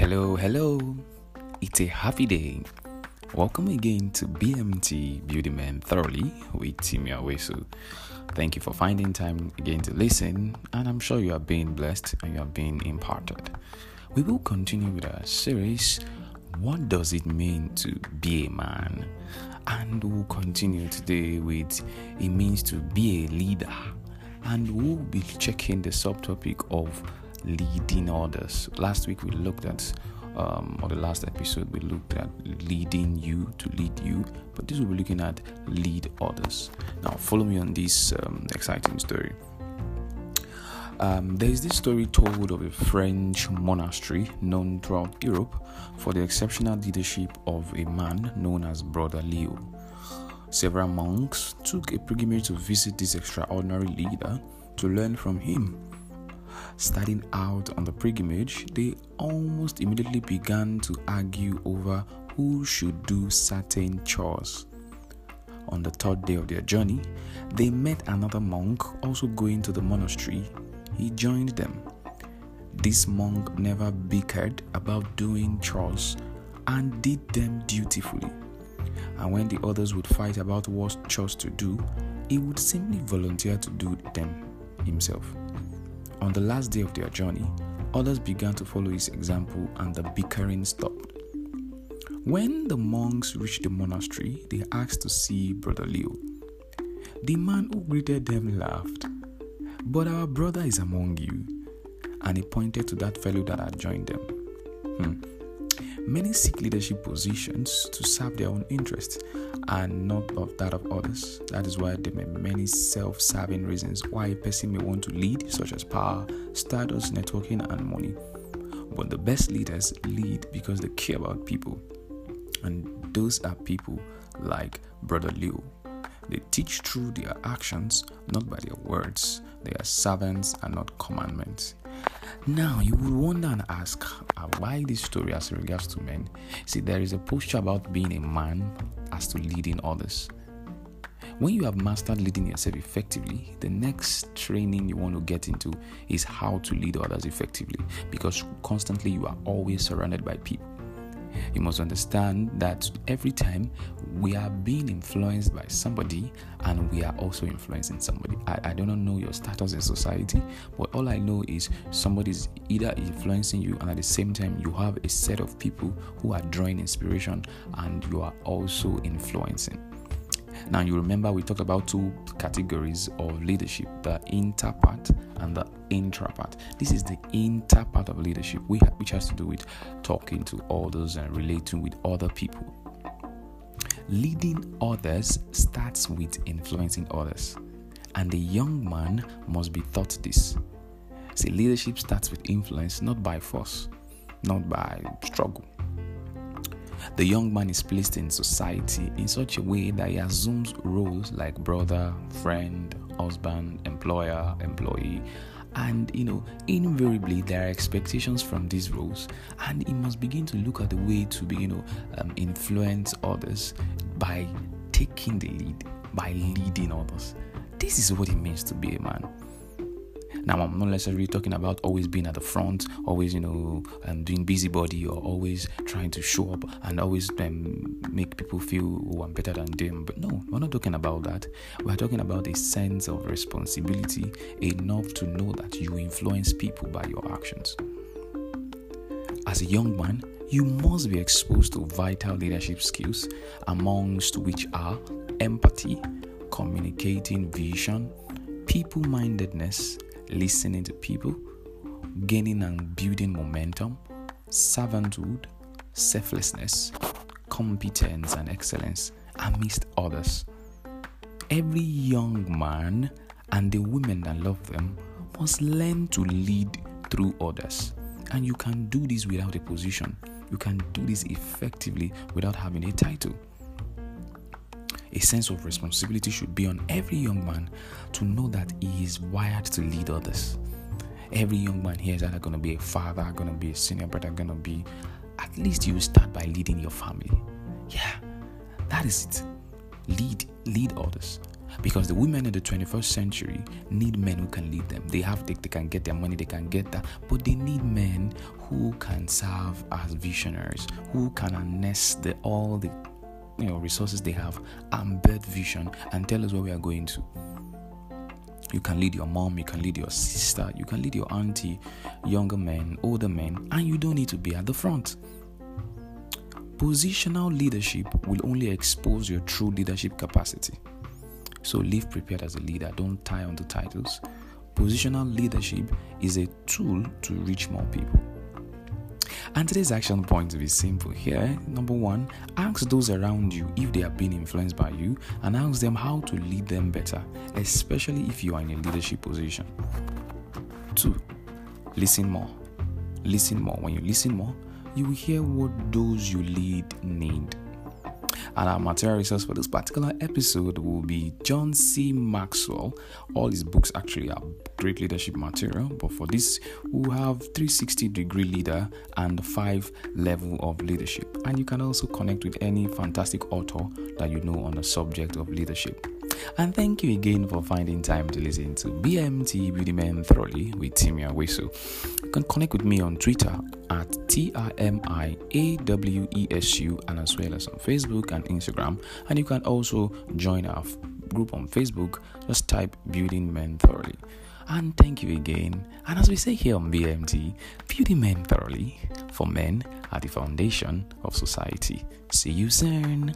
Hello, hello. It's a happy day. Welcome again to BMT Building Man Thoroughly with Timi Awesu. Thank you for finding time again to listen, and I'm sure you are being blessed and you are being imparted. We will continue with our series What Does It Mean to Be a Man? And we'll continue today with It Means to Be a Leader. And we'll be checking the subtopic of leading others. Last week we looked at, um, or the last episode we looked at leading you to lead you, but this will be looking at lead others. Now, follow me on this um, exciting story. Um, there is this story told of a French monastery known throughout Europe for the exceptional leadership of a man known as Brother Leo. Several monks took a pilgrimage to visit this extraordinary leader to learn from him starting out on the pilgrimage, they almost immediately began to argue over who should do certain chores. On the third day of their journey, they met another monk also going to the monastery. He joined them. This monk never bickered about doing chores and did them dutifully. And when the others would fight about what chores to do, he would simply volunteer to do them himself. On the last day of their journey, others began to follow his example and the bickering stopped. When the monks reached the monastery, they asked to see Brother Leo. The man who greeted them laughed, But our brother is among you. And he pointed to that fellow that had joined them. Hmm. Many seek leadership positions to serve their own interests and not of that of others. That is why there may be many self serving reasons why a person may want to lead, such as power, status, networking, and money. But the best leaders lead because they care about people. And those are people like Brother Leo. They teach through their actions, not by their words. They are servants and not commandments. Now, you will wonder and ask uh, why this story as regards to men. See, there is a posture about being a man as to leading others. When you have mastered leading yourself effectively, the next training you want to get into is how to lead others effectively because constantly you are always surrounded by people. You must understand that every time we are being influenced by somebody and we are also influencing somebody. I, I do not know your status in society, but all I know is somebody is either influencing you and at the same time you have a set of people who are drawing inspiration and you are also influencing. Now, you remember we talked about two categories of leadership the inter part and the intra part. This is the inter part of leadership, which has to do with talking to others and relating with other people. Leading others starts with influencing others, and the young man must be taught this. See, leadership starts with influence, not by force, not by struggle. The young man is placed in society in such a way that he assumes roles like brother, friend, husband, employer, employee, and you know, invariably there are expectations from these roles, and he must begin to look at the way to be, you know, um, influence others by taking the lead, by leading others. This is what it means to be a man. Now, I'm not necessarily talking about always being at the front, always, you know, um, doing busybody or always trying to show up and always um, make people feel, oh, I'm better than them. But no, we're not talking about that. We're talking about a sense of responsibility enough to know that you influence people by your actions. As a young man, you must be exposed to vital leadership skills, amongst which are empathy, communicating vision, people mindedness, listening to people, gaining and building momentum, servanthood, selflessness, competence, and excellence amidst others. Every young man and the women that love them must learn to lead through others. And you can do this without a position. You can do this effectively without having a title. A sense of responsibility should be on every young man to know that he is wired to lead others. Every young man here is either going to be a father, going to be a senior brother, going to be, at least you start by leading your family. Yeah, that is it. Lead, lead others. Because the women in the 21st century need men who can lead them. They have they, they can get their money, they can get that, but they need men who can serve as visionaries, who can harness the all the you know resources they have and vision and tell us where we are going to. You can lead your mom, you can lead your sister, you can lead your auntie, younger men, older men, and you don't need to be at the front. Positional leadership will only expose your true leadership capacity. So live prepared as a leader, don't tie on the titles. Positional leadership is a tool to reach more people. And today's action point be simple here. Number one, ask those around you if they are being influenced by you and ask them how to lead them better, especially if you are in a leadership position. Two, listen more. Listen more. When you listen more, you will hear what those you lead need. And our material resource for this particular episode will be John C. Maxwell. All his books actually are great leadership material, but for this, we have 360 degree leader and five level of leadership. And you can also connect with any fantastic author that you know on the subject of leadership. And thank you again for finding time to listen to BMT Building Men Thoroughly with Timi Awesu. You can connect with me on Twitter at T I M I A W E S U and as well as on Facebook and Instagram. And you can also join our group on Facebook. Just type Building Men Thoroughly. And thank you again. And as we say here on BMT, building men thoroughly, for men are the foundation of society. See you soon.